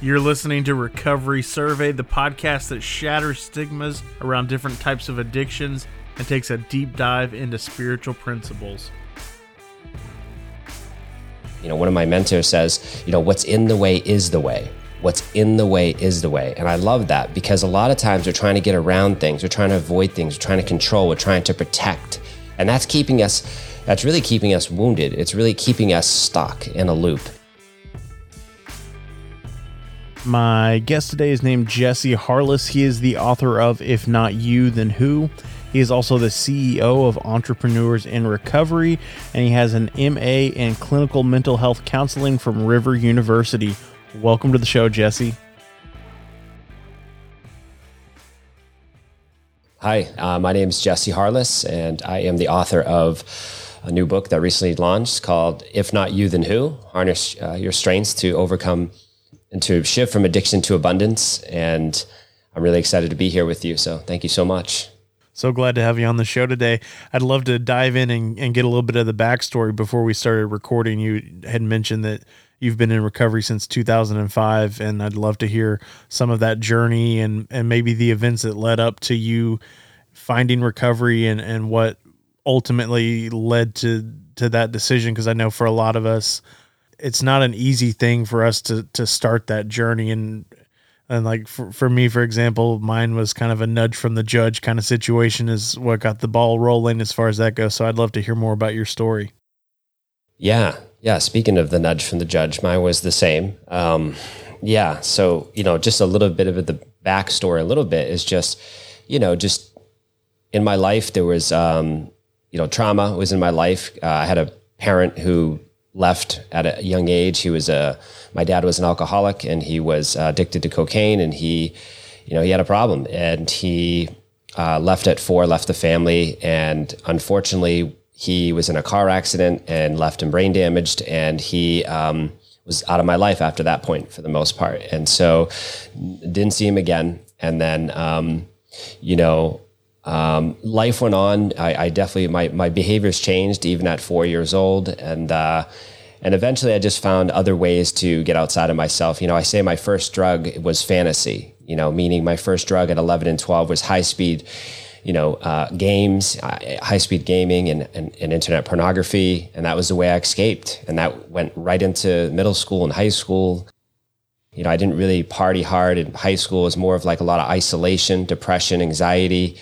You're listening to Recovery Survey, the podcast that shatters stigmas around different types of addictions and takes a deep dive into spiritual principles. You know, one of my mentors says, you know, what's in the way is the way. What's in the way is the way. And I love that because a lot of times we're trying to get around things, we're trying to avoid things, we're trying to control, we're trying to protect. And that's keeping us, that's really keeping us wounded. It's really keeping us stuck in a loop. My guest today is named Jesse Harless. He is the author of If Not You, Then Who. He is also the CEO of Entrepreneurs in Recovery, and he has an MA in clinical mental health counseling from Rivier University. Welcome to the show, Jesse. Hi, uh, my name is Jesse Harless, and I am the author of a new book that recently launched called If Not You, Then Who Harness uh, Your Strengths to Overcome and to shift from addiction to abundance. And I'm really excited to be here with you. So thank you so much. So glad to have you on the show today. I'd love to dive in and, and get a little bit of the backstory before we started recording. You had mentioned that you've been in recovery since 2005, and I'd love to hear some of that journey and, and maybe the events that led up to you finding recovery and, and what ultimately led to, to that decision. Because I know for a lot of us, it's not an easy thing for us to to start that journey. And and like for, for me for example mine was kind of a nudge from the judge kind of situation is what got the ball rolling as far as that goes. So i'd love to hear more about your story. Yeah. Yeah. Speaking of the nudge from the judge mine was the same. Um, yeah. So you know just a little bit of the backstory a little bit is just you know just in my life there was um, you know trauma was in my life. Uh, i had a parent who left at a young age. He was a my dad was an alcoholic and he was uh, addicted to cocaine and he you know he had a problem and he uh, left at four, left the family, and unfortunately he was in a car accident and left him brain damaged and he um, was out of my life after that point for the most part and so didn't see him again and then um, you know um, life went on. I, I, definitely my my behaviors changed even at four years old, and uh, and eventually I just found other ways to get outside of myself. You know, I say my first drug was fantasy. You know, meaning my first drug at eleven and twelve was high speed. You know, uh, games, uh, high speed gaming, and, and, and internet pornography, and that was the way I escaped. And that went right into middle school and high school you know, I didn't really party hard in high school. It was more of like a lot of isolation, depression, anxiety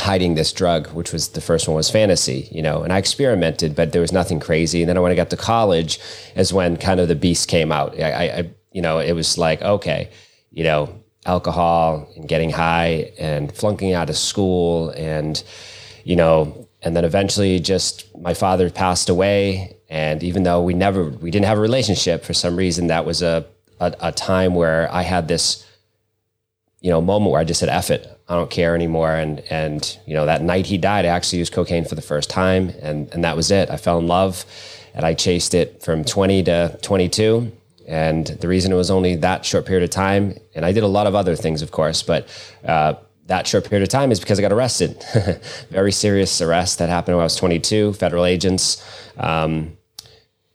hiding this drug, which was the first one was fantasy, you know, and I experimented, but there was nothing crazy. And then when I got to college is when kind of the beast came out. I, I you know, it was like, okay, you know, alcohol and getting high and flunking out of school and, you know, and then eventually just my father passed away. And even though we never, we didn't have a relationship for some reason, that was a, a, a time where I had this, you know, moment where I just said, F it. I don't care anymore. And, and, you know, that night he died, I actually used cocaine for the first time and, and that was it. I fell in love and I chased it from 20 to 22. And the reason it was only that short period of time, and I did a lot of other things, of course, but, uh, that short period of time is because I got arrested. Very serious arrest that happened when I was 22, federal agents. Um,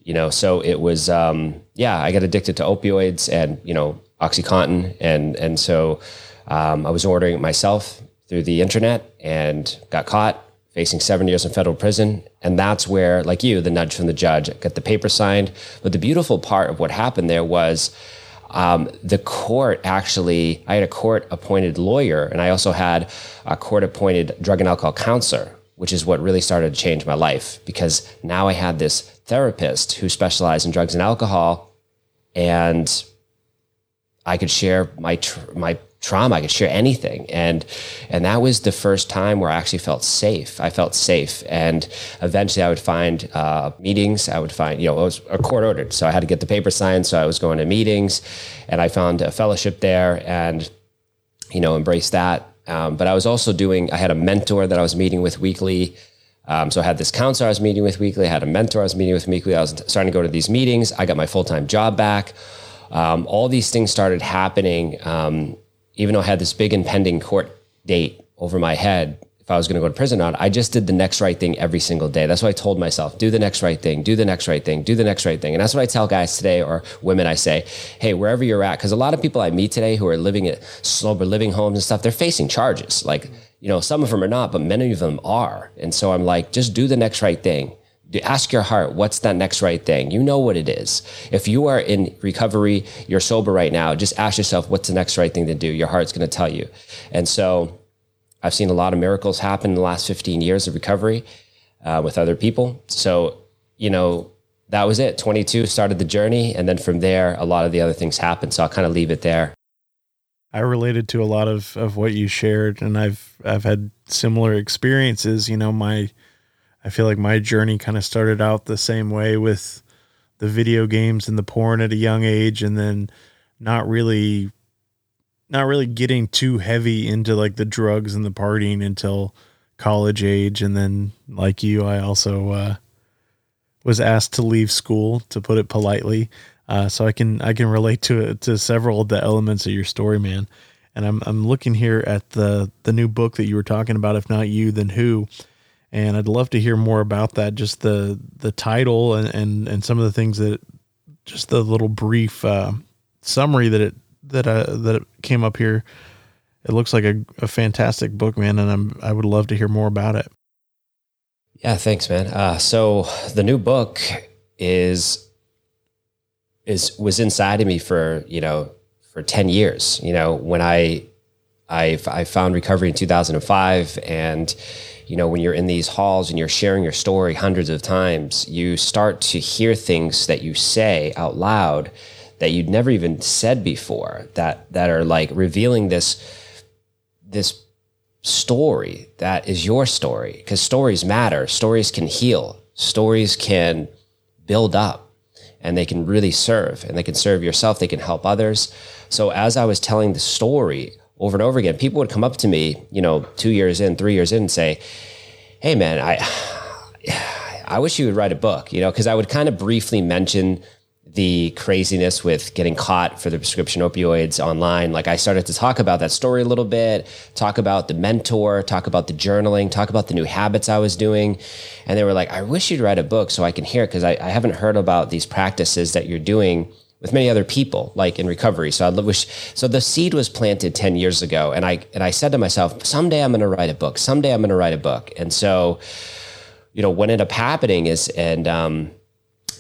you know, so it was, um, yeah, I got addicted to opioids and, you know, Oxycontin. And, and so, um, I was ordering it myself through the internet and got caught facing seven years in federal prison. And that's where, like you, the nudge from the judge, got the paper signed. But the beautiful part of what happened there was um, the court actually, I had a court appointed lawyer and I also had a court appointed drug and alcohol counselor, which is what really started to change my life because now I had this therapist who specialized in drugs and alcohol and I could share my tr- my trauma. I could share anything, and and that was the first time where I actually felt safe. I felt safe, and eventually I would find uh, meetings. I would find you know it was a court ordered, so I had to get the paper signed. So I was going to meetings, and I found a fellowship there, and you know embraced that. Um, but I was also doing. I had a mentor that I was meeting with weekly. Um, so I had this counselor I was meeting with weekly. I had a mentor I was meeting with weekly. I was starting to go to these meetings. I got my full time job back. Um, all these things started happening um, even though I had this big impending court date over my head if I was going to go to prison or not. I just did the next right thing every single day. That's what I told myself: do the next right thing, do the next right thing, do the next right thing. And that's what I tell guys today or women. I say, hey, wherever you're at, because a lot of people I meet today who are living at sober living homes and stuff, they're facing charges. Like you know, some of them are not, but many of them are. And so I'm like, just do the next right thing ask your heart what's that next right thing? You know what it is. If you are in recovery you're sober right now just ask yourself what's the next right thing to do? Your heart's going to tell you. And so i've seen a lot of miracles happen in the last 15 years of recovery uh, with other people. So you know that was it. 22 started the journey and then from there a lot of the other things happened. So i'll kind of leave it there. I related to a lot of, of what you shared and i've i've had similar experiences. You know my I feel like my journey kind of started out the same way with the video games and the porn at a young age and then not really not really getting too heavy into like the drugs and the partying until college age. And then like you I also uh, was asked to leave school to put it politely. Uh, so I can I can relate to it to several of the elements of your story man. And I'm I'm looking here at the the new book that you were talking about if not you then who and I'd love to hear more about that. Just the the title and and, and some of the things that just the little brief uh, summary that it that uh, that it came up here. It looks like a, a fantastic book, man, and I'm I would love to hear more about it. Yeah, thanks, man. Uh, so the new book is is was inside of me for you know for ten years. You know when I I I found recovery in 2005 and you know, when you're in these halls and you're sharing your story hundreds of times, you start to hear things that you say out loud that you'd never even said before that that are like revealing this this story that is your story. Because stories matter. Stories can heal. Stories can build up and they can really serve and they can serve yourself. They can help others. So as i was telling the story over and over again. People would come up to me, you know, two years in, three years in, and say, "Hey, man, I." I wish you would write a book, you know, because I would kind of briefly mention the craziness with getting caught for the prescription opioids online. Like I started to talk about that story a little bit, talk about the mentor, talk about the journaling, talk about the new habits I was doing. And they were like, I wish you'd write a book so I can hear it because I, I haven't heard about these practices that you're doing with many other people, like in recovery. So I wish. So the seed was planted ten years ago, and I and I said to myself, someday I'm going to write a book. Someday I'm going to write a book. And so, you know, what ended up happening is, and um,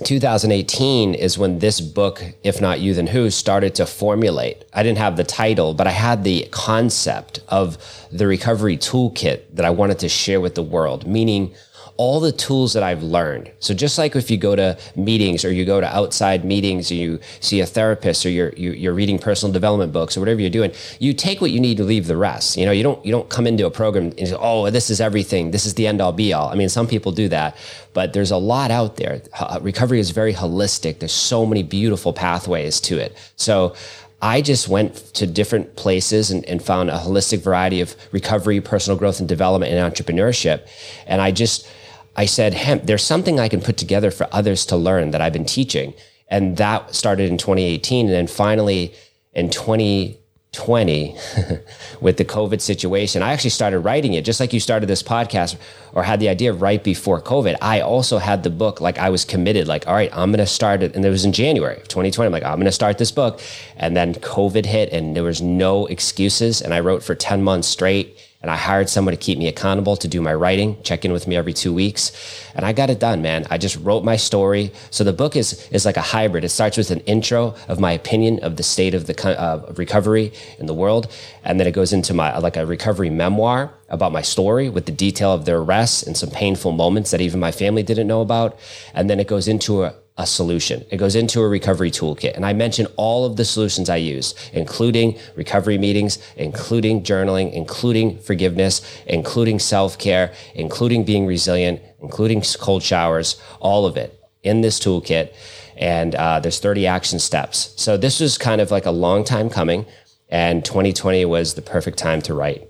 2018 is when this book, if not you, then who, started to formulate. I didn't have the title, but I had the concept of the recovery toolkit that I wanted to share with the world, meaning all the tools that I've learned. So just like if you go to meetings or you go to outside meetings, or you see a therapist or you're you're reading personal development books or whatever you're doing, you take what you need to leave the rest. You know, you don't you don't come into a program and say, oh, this is everything. This is the end all be all. I mean, some people do that, but there's a lot out there. Uh, recovery is very holistic. There's so many beautiful pathways to it. So I just went to different places and, and, found a holistic variety of recovery, personal growth and development, and entrepreneurship. And I just I said, hemp, there's something I can put together for others to learn that I've been teaching. And that started in 2018. And then finally in 2020, with the COVID situation, I actually started writing it just like you started this podcast or had the idea right before COVID. I also had the book, like I was committed, like, all right, I'm going to start it. And it was in January of 2020. I'm like, I'm going to start this book. And then COVID hit and there was no excuses. And I wrote for 10 months straight and I hired someone to keep me accountable to do my writing, check in with me every two weeks. And I got it done, man. I just wrote my story. So the book is, is like a hybrid. It starts with an intro of my opinion of the state of the uh, recovery in the world. And then it goes into my, like a recovery memoir about my story with the detail of their arrests and some painful moments that even my family didn't know about. And then it goes into a, a solution. It goes into a recovery toolkit. And I mention all of the solutions I use, including recovery meetings, including journaling, including forgiveness, including self care, including being resilient, including cold showers, all of it in this toolkit. And uh, there's 30 action steps. So this was kind of like a long time coming. And 2020 was the perfect time to write.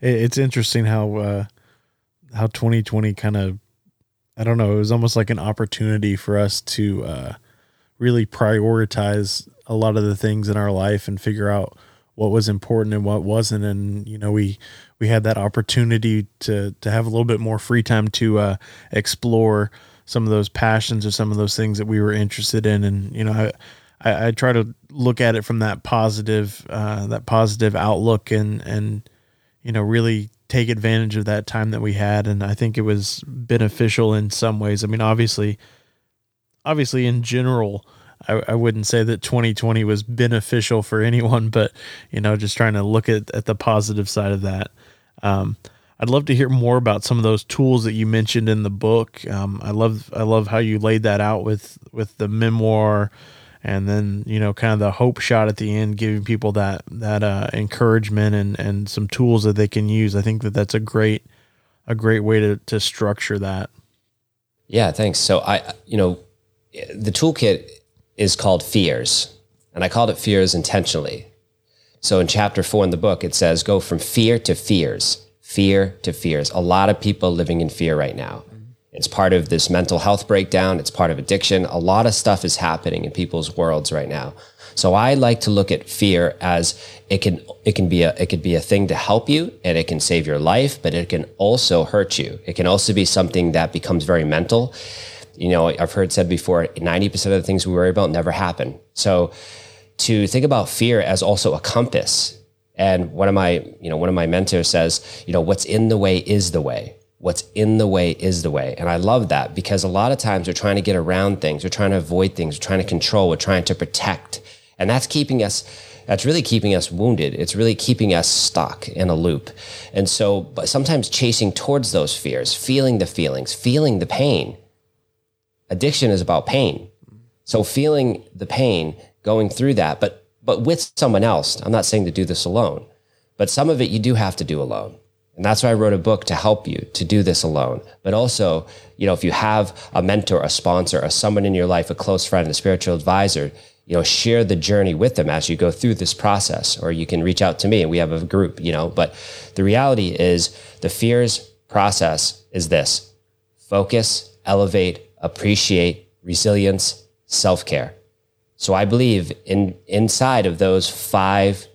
It's interesting how, uh, how 2020 kind of I don't know. It was almost like an opportunity for us to uh, really prioritize a lot of the things in our life and figure out what was important and what wasn't. And you know, we we had that opportunity to to have a little bit more free time to uh, explore some of those passions or some of those things that we were interested in. And you know, I I, I try to look at it from that positive uh, that positive outlook and and you know really take advantage of that time that we had. And I think it was beneficial in some ways. I mean, obviously, obviously in general. I, I wouldn't say that 2020 was beneficial for anyone, but you know, just trying to look at, at the positive side of that. Um, I'd love to hear more about some of those tools that you mentioned in the book. Um, I love I love how you laid that out with with the memoir, and then you know kind of the hope shot at the end, giving people that that uh, encouragement and and some tools that they can use. I think that that's a great a great way to to structure that. Yeah, thanks. So I you know the toolkit is called fears, and I called it fears intentionally so in chapter four in the book, it says, go from fear to fears, fear to fears. A lot of people living in fear right now. It's part of this mental health breakdown. It's part of addiction. A lot of stuff is happening in people's worlds right now. So I like to look at fear as it can it can be a it could be a thing to help you and it can save your life, but it can also hurt you. It can also be something that becomes very mental. You know, I've heard said before, 90% of the things we worry about never happen. So to think about fear as also a compass. And one of my, you know, one of my mentors says, you know, what's in the way is the way. What's in the way is the way. And I love that because a lot of times we're trying to get around things, we're trying to avoid things, we're trying to control, we're trying to protect. And that's keeping us, that's really keeping us wounded. It's really keeping us stuck in a loop. And so, sometimes chasing towards those fears, feeling the feelings, feeling the pain. Addiction is about pain. So feeling the pain going through that, but but with someone else. I'm not saying to do this alone, but some of it you do have to do alone. And that's why I wrote a book to help you to do this alone. But also, you know, if you have a mentor, a sponsor, or someone in your life, a close friend, a spiritual advisor, you know, share the journey with them as you go through this process. Or you can reach out to me and we have a group, you know. But the reality is the fears process is this focus, elevate, appreciate, resilience, self care. So I believe in inside of those five,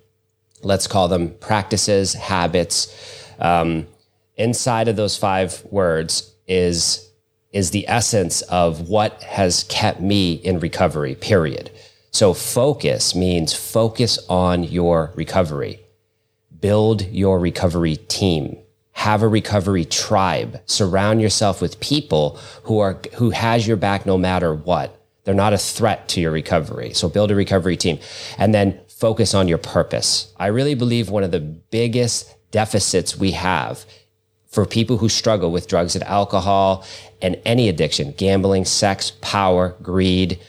let's call them practices, habits, um, inside of those five words is is the essence of what has kept me in recovery. Period. So focus means focus on your recovery. Build your recovery team. Have a recovery tribe. Surround yourself with people who are who has your back no matter what they're not a threat to your recovery. So build a recovery team and then focus on your purpose. I really believe one of the biggest deficits we have for people who struggle with drugs and alcohol and any addiction, gambling, sex, power, greed,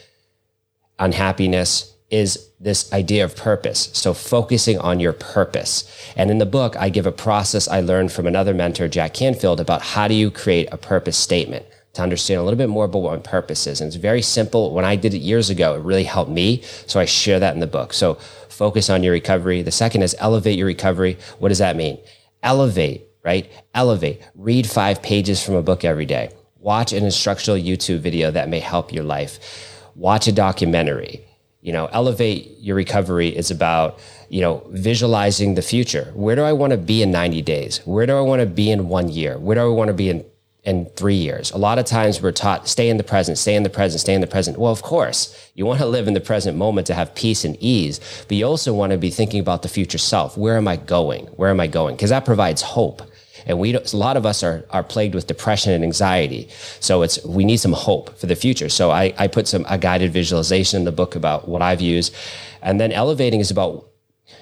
unhappiness, is this idea of purpose. So focusing on your purpose. And in the book, I give a process I learned from another mentor, Jack Canfield, about how do you create a purpose statement to understand a little bit more about what my purpose is. And it's very simple. When I did it years ago, it really helped me. So I share that in the book. So focus on your recovery. The second is elevate your recovery. What does that mean? Elevate, right? Elevate. Read five pages from a book every day. Watch an instructional YouTube video that may help your life. Watch a documentary. You know, elevate your recovery is about, you know, visualizing the future. Where do I want to be in 90 days? Where do I want to be in one year? Where do I want to be in in three years. A lot of times we're taught stay in the present, stay in the present, stay in the present. Well, of course, you want to live in the present moment to have peace and ease, but you also want to be thinking about the future self. Where am I going? Where am I going? Because that provides hope. And we, a lot of us are, are plagued with depression and anxiety. So it's, we need some hope for the future. So I, I put some, a guided visualization in the book about what I've used. And then elevating is about,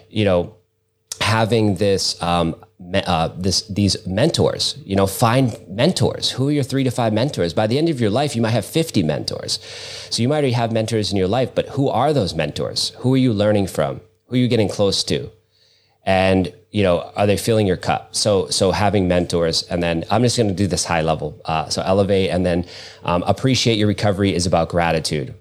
you know, having this um, uh, this these mentors. You know, find mentors. Who are your three to five mentors? By the end of your life, you might have fifty mentors. So you might already have mentors in your life, but who are those mentors? Who are you learning from? Who are you getting close to? And you know, are they filling your cup? So so having mentors, and then I'm just going to do this high level. Uh, so elevate, and then um, appreciate your recovery is about gratitude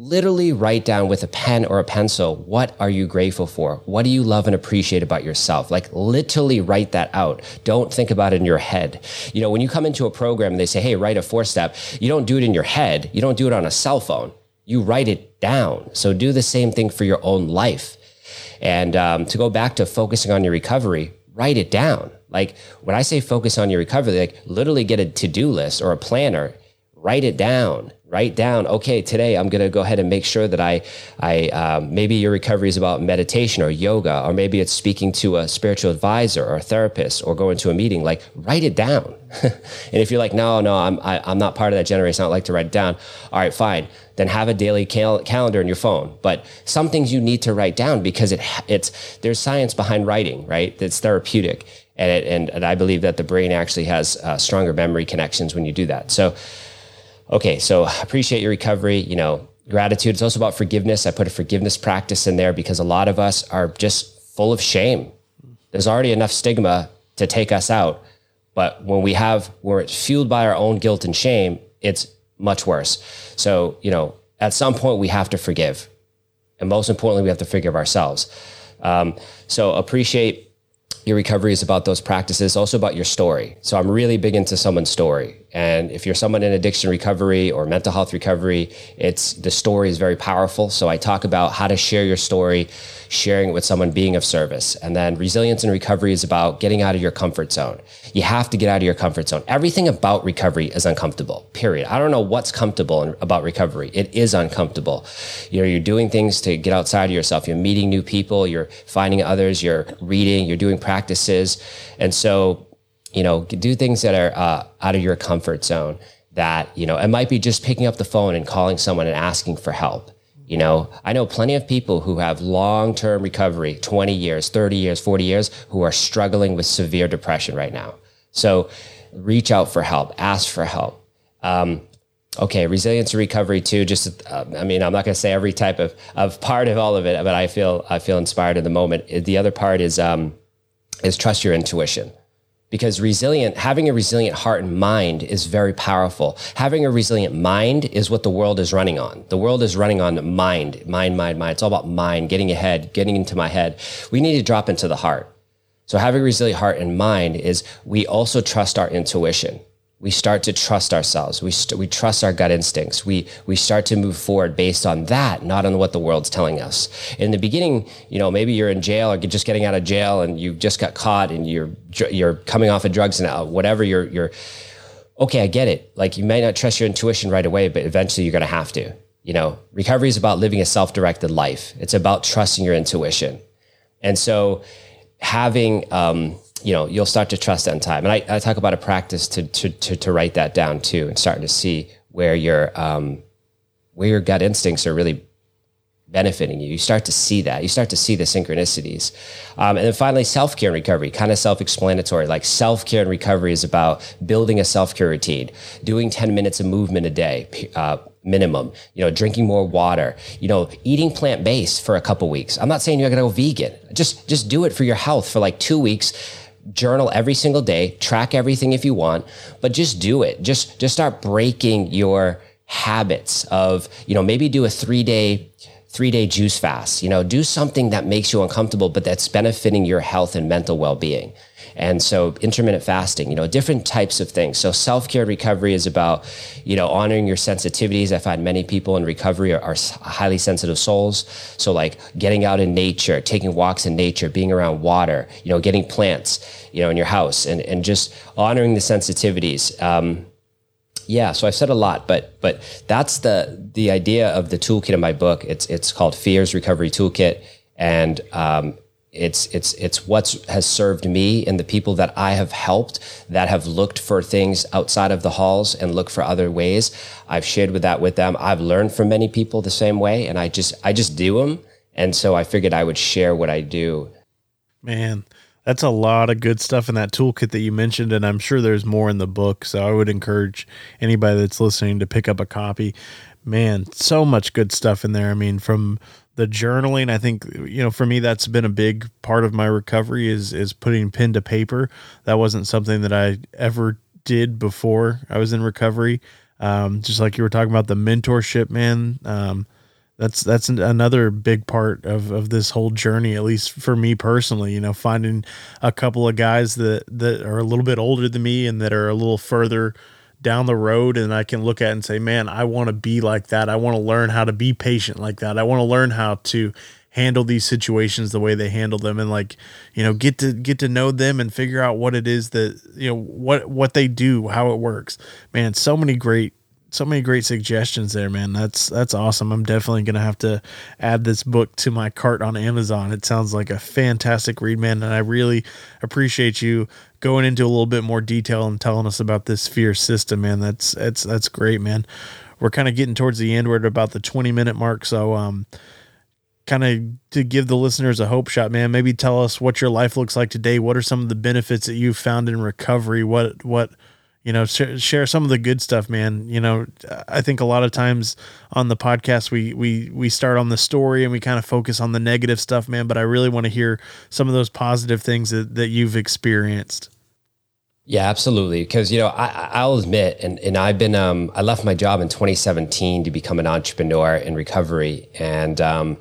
literally write down with a pen or a pencil what are you grateful for? What do you love and appreciate about yourself? Like literally write that out. Don't think about it in your head. You know when you come into a program and they say hey write a four step you don't do it in your head. You don't do it on a cell phone. You write it down. So do the same thing for your own life. And um, to go back to focusing on your recovery write it down. Like when I say focus on your recovery, like literally get a to do list or a planner, write it down write down okay today i'm going to go ahead and make sure that i i um, maybe your recovery is about meditation or yoga or maybe it's speaking to a spiritual advisor or therapist or going to a meeting like write it down. And if you're like no no i'm I, am i am not part of that generation i don't like to write it down all right fine. Then have a daily cal- calendar in your phone. But some things you need to write down because it it's there's science behind writing right? It's therapeutic. And it, and, and i believe that the brain actually has uh, stronger memory connections when you do that. So okay, so appreciate your recovery. You know, gratitude. It's also about forgiveness. I put a forgiveness practice in there because a lot of us are just full of shame. There's already enough stigma to take us out. But when we have, where it's fueled by our own guilt and shame, it's much worse. So, you know, at some point we have to forgive. And most importantly, we have to forgive ourselves. Um, so appreciate your recovery is about those practices, also about your story. So I'm really big into someone's story. And if you're someone in addiction recovery or mental health recovery, it's the story is very powerful. So I talk about how to share your story, sharing it with someone, being of service. And then resilience and recovery is about getting out of your comfort zone. You have to get out of your comfort zone. Everything about recovery is uncomfortable. Period. I don't know what's comfortable about recovery. It is uncomfortable. You know, you're doing things to get outside of yourself. You're meeting new people, you're finding others, you're reading, you're doing practices. And so you know, do things that are uh, out of your comfort zone. That you know, it might be just picking up the phone and calling someone and asking for help. You know, I know plenty of people who have long term recovery, 20 years, 30 years, 40 years, who are struggling with severe depression right now. So reach out for help, ask for help. Um, okay, resilience and recovery too. Just, uh, I mean, I'm not going to say every type of, of part of all of it, but I feel, I feel inspired in the moment. The other part is, um, is trust your intuition because resilient having a resilient heart and mind is very powerful. Having a resilient mind is what the world is running on. The world is running on mind mind mind mind. It's all about mind getting ahead getting into my head. We need to drop into the heart. So having a resilient heart and mind is we also trust our intuition we start to trust ourselves. We, st- we trust our gut instincts. We, we start to move forward based on that, not on what the world's telling us. In the beginning, you know, maybe you're in jail or just getting out of jail and you just got caught and you're, you're coming off of drugs and uh, whatever you're, you're, okay, I get it. Like you may not trust your intuition right away, but eventually you're going to have to. You know, recovery is about living a self-directed life. It's about trusting your intuition. And so having, um, you know, you'll start to trust in time. And I, I talk about a practice to, to, to, to, write that down too and starting to see where your, um, where your gut instincts are really benefiting you. You start to see that. You start to see the synchronicities. Um, and then finally, self care and recovery, kind of self explanatory. Like self care and recovery is about building a self care routine, doing 10 minutes of movement a day. Uh, minimum you know drinking more water you know eating plant-based for a couple weeks i'm not saying you're to go vegan just just do it for your health for like two weeks journal every single day, track everything if you want, but just do it. Just just start breaking your habits of, you know, maybe do a 3-day three day juice fast. You know, do something that makes you uncomfortable, but that's benefiting your health and mental well being. And so intermittent fasting, you know, different types of things. So self-care recovery is about, you know, honoring your sensitivities. I find many people in recovery are, are, highly sensitive souls. So like getting out in nature, taking walks in nature, being around water, you know, getting plants, you know, in your house and, and just honoring the sensitivities. Um, yeah, so I've said a lot, but but that's the the idea of the toolkit in my book. It's it's called Fears Recovery Toolkit, and um, it's it's it's what has served me and the people that I have helped that have looked for things outside of the halls and look for other ways. I've shared with that with them. I've learned from many people the same way, and I just I just do them, and so I figured I would share what I do. Man, that's a lot of good stuff in that toolkit that you mentioned, and I'm sure there's more in the book. So I would encourage anybody that's listening to pick up a copy. Man, so much good stuff in there. I mean, from the journaling, I think you know, for me, that's been a big part of my recovery is is putting pen to paper. That wasn't something that I ever did before I was in recovery. Um, just like you were talking about the mentorship, man. Um, that's that's another big part of, of this whole journey at least for me personally you know finding a couple of guys that that are a little bit older than me and that are a little further down the road and I can look at and say man I want to be like that. I want to learn how to be patient like that. I want to learn how to handle these situations the way they handle them and like you know get to get to know them and figure out what it is that you know what what they do how it works. Man so many great so many great suggestions there man that's that's awesome i'm definitely gonna have to add this book to my cart on amazon it sounds like a fantastic read man and i really appreciate you going into a little bit more detail and telling us about this fear system man that's that's that's great man we're kind of getting towards the end we're at about the 20 minute mark so um kind of to give the listeners a hope shot, man. Maybe tell us what your life looks like today. What are some of the benefits that you've found in recovery? What what you know sh- share some of the good stuff, man. You know, I think a lot of times on the podcast we we we start on the story and we kind of focus on the negative stuff, man. But I really want to hear some of those positive things that that you've experienced. Yeah, absolutely. Because you know, I, I'll admit, and and I've been, um, I left my job in 2017 to become an entrepreneur in recovery, and um,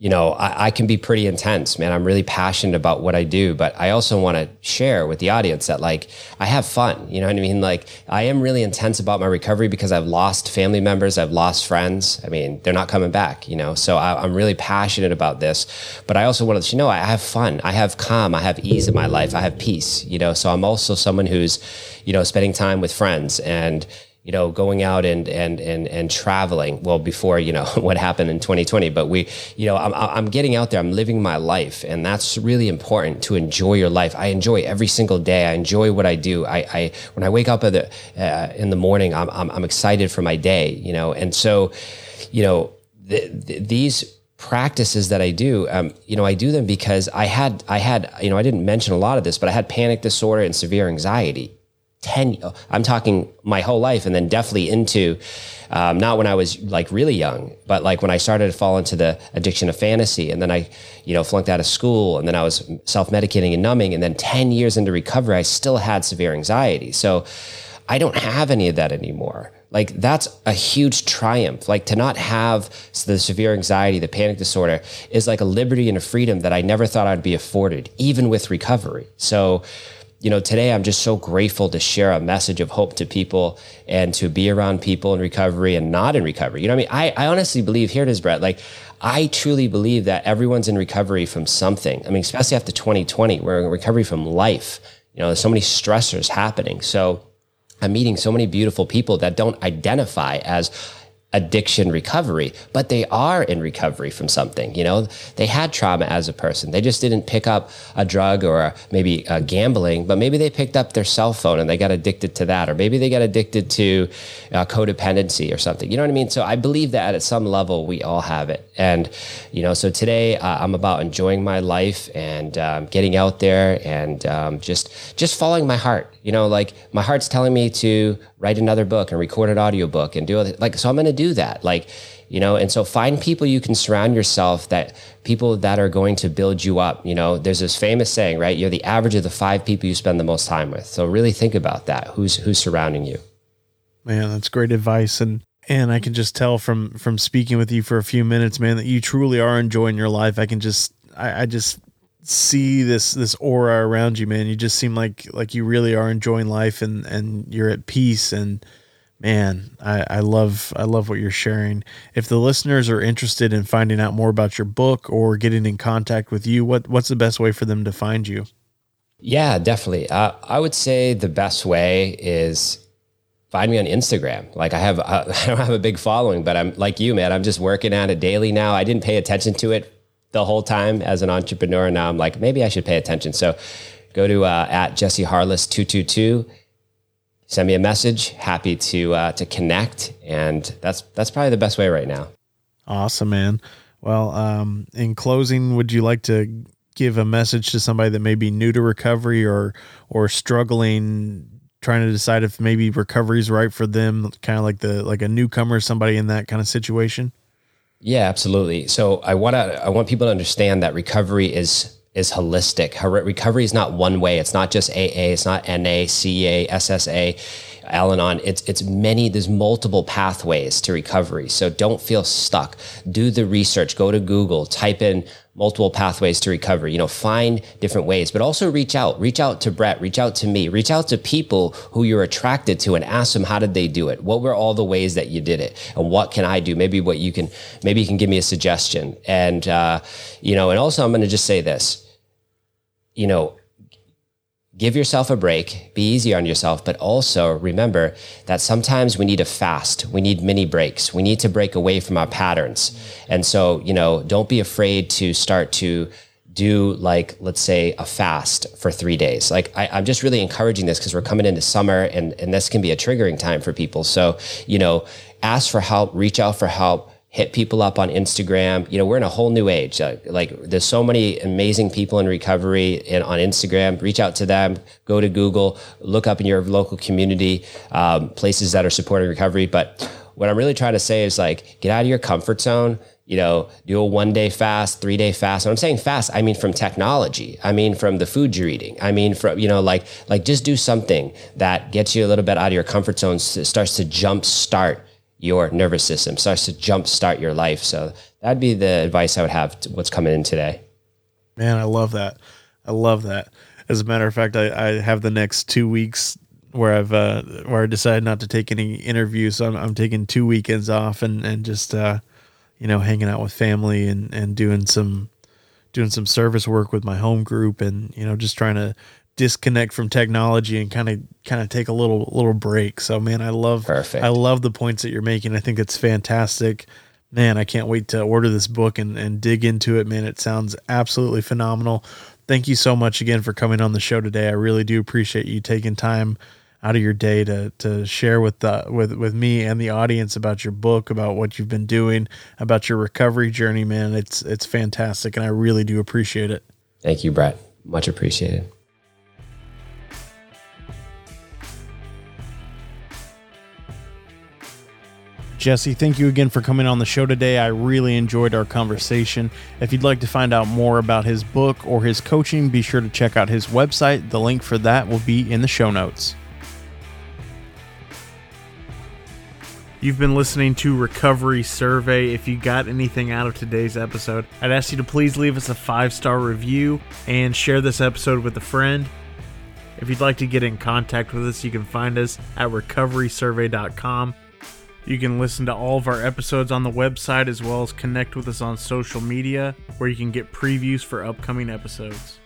you know, I, I, can be pretty intense, man. I'm really passionate about what I do, but I also want to share with the audience that like I have fun. You know what I mean? Like I am really intense about my recovery because I've lost family members, I've lost friends. I mean, they're not coming back. You know, so I, am really passionate about this. But I also want to let you know I have fun, I have calm, I have ease in my life, I have peace. You know, so I'm also someone who's, you know, spending time with friends and you know, going out and and and and traveling. Well, before you know what happened in 2020, but we, you know, I'm I'm getting out there. I'm living my life, and that's really important to enjoy your life. I enjoy every single day. I enjoy what I do. I, I when I wake up the, uh, in the morning, I'm, I'm I'm excited for my day. You know, and so, you know, th- th- these practices that I do, um, you know, I do them because I had, I had, you know, I didn't mention a lot of this, but I had panic disorder and severe anxiety. 10 i'm talking my whole life and then definitely into um, not when i was like really young but like when i started to fall into the addiction of fantasy and then i you know flunked out of school and then i was self-medicating and numbing and then 10 years into recovery i still had severe anxiety. So i don't have any of that anymore. Like that's a huge triumph. Like to not have the severe anxiety the panic disorder is like a liberty and a freedom that i never thought i'd be afforded even with recovery. So you know, today I'm just so grateful to share a message of hope to people and to be around people in recovery and not in recovery. You know I mean? I, I honestly believe, here it is, Brett, like I truly believe that everyone's in recovery from something. I mean, especially after 2020, we're in recovery from life. You know, there's so many stressors happening. So I'm meeting so many beautiful people that don't identify as addiction recovery, but they are in recovery from something. You know, they had trauma as a person. They just didn't pick up a drug or maybe uh, gambling, but maybe they picked up their cell phone and they got addicted to that, or maybe they got addicted to uh, codependency or something. You know what I mean? So I believe that at some level we all have it. And, you know, so today uh, I'm about enjoying my life and um, getting out there and um, just, just following my heart. You know, like my heart's telling me to write another book and record an audiobook and do it. Like, so I'm going to do that. Like, you know, and so find people you can surround yourself that people that are going to build you up. You know, there's this famous saying, right? You're the average of the five people you spend the most time with. So really think about that. Who's, who's surrounding you? Man, that's great advice. And, and I can just tell from, from speaking with you for a few minutes, man, that you truly are enjoying your life. I can just, I, I just see this this aura around you man you just seem like like you really are enjoying life and and you're at peace and man i i love i love what you're sharing if the listeners are interested in finding out more about your book or getting in contact with you what what's the best way for them to find you yeah definitely uh, i would say the best way is find me on Instagram. Like I have, I don't have a big following, but I'm like you, man. I'm just working at it daily now. I didn't pay attention to it the whole time as an entrepreneur. Now I'm like, maybe I should pay attention. So go to uh, at Jesse Harless two two two. Send me a message. Happy to uh, to connect, and that's that's probably the best way right now. Awesome, man. Well, um, in closing, would you like to give a message to somebody that may be new to recovery or or struggling, trying to decide if maybe recovery is right for them, kind of like the like a newcomer, somebody in that kind of situation? Yeah, absolutely. So I want to I want people to understand that recovery is is holistic. Recovery is not one way. It's not just AA. It's not NA, CA, SSA. Al-Anon. It's it's many. There's multiple pathways to recovery. So don't feel stuck. Do the research. Go to Google. Type in multiple pathways to recovery. You know, find different ways, but also reach out. Reach out to Brett. Reach out to me. Reach out to people who you're attracted to, and ask them how did they do it. What were all the ways that you did it, and what can I do? Maybe what you can. Maybe you can give me a suggestion. And uh, you know, and also I'm going to just say this. You know, give yourself a break, be easy on yourself, but also remember that sometimes we need a fast. We need mini breaks. We need to break away from our patterns. And so, you know, don't be afraid to start to do like let's say a fast for three days like I, am just really encouraging this because we're coming into summer and, and this can be a triggering time for people so you know ask for help reach out for help hit people up on Instagram. You know, we're in a whole new age. Uh, like there's so many amazing people in recovery in, on Instagram. Reach out to them. Go to Google. Look up in your local community um, places that are supporting recovery. But what I'm really trying to say is like get out of your comfort zone. You know, do a one day fast, three day fast. When I'm saying fast, I mean from technology. I mean from the food you're eating. I mean from you know like like just do something that gets you a little bit out of your comfort zone. Starts to jump start your nervous system, starts to jumpstart your life. So that'd be the advice I would have to what's coming in today. Man, I love that. I love that. As a matter of fact, I, I have the next two weeks where I've uh, where I decided not to take any interviews. So I'm, I'm taking two weekends off and and just uh, you know hanging out with family and and doing some doing some service work with my home group and you know just trying to disconnect from technology and kind of kind of take a little little break. So man, I love Perfect. I love the points that you're making. I think it's fantastic. Man, I can't wait to order this book and, and dig into it, man. It sounds absolutely phenomenal. Thank you so much again for coming on the show today. I really do appreciate you taking time out of your day to to share with the with with me and the audience about your book, about what you've been doing, about your recovery journey, man. It's it's fantastic and I really do appreciate it. Thank you, Brett. Much appreciated. Jesse, thank you again for coming on the show today. I really enjoyed our conversation. If you'd like to find out more about his book or his coaching, be sure to check out his website. The link for that will be in the show notes. You've been listening to Recovery Survey. If you got anything out of today's episode, I'd ask you to please leave us a five star review and share this episode with a friend. If you'd like to get in contact with us, you can find us at recoverysurvey.com. You can listen to all of our episodes on the website as well as connect with us on social media where you can get previews for upcoming episodes.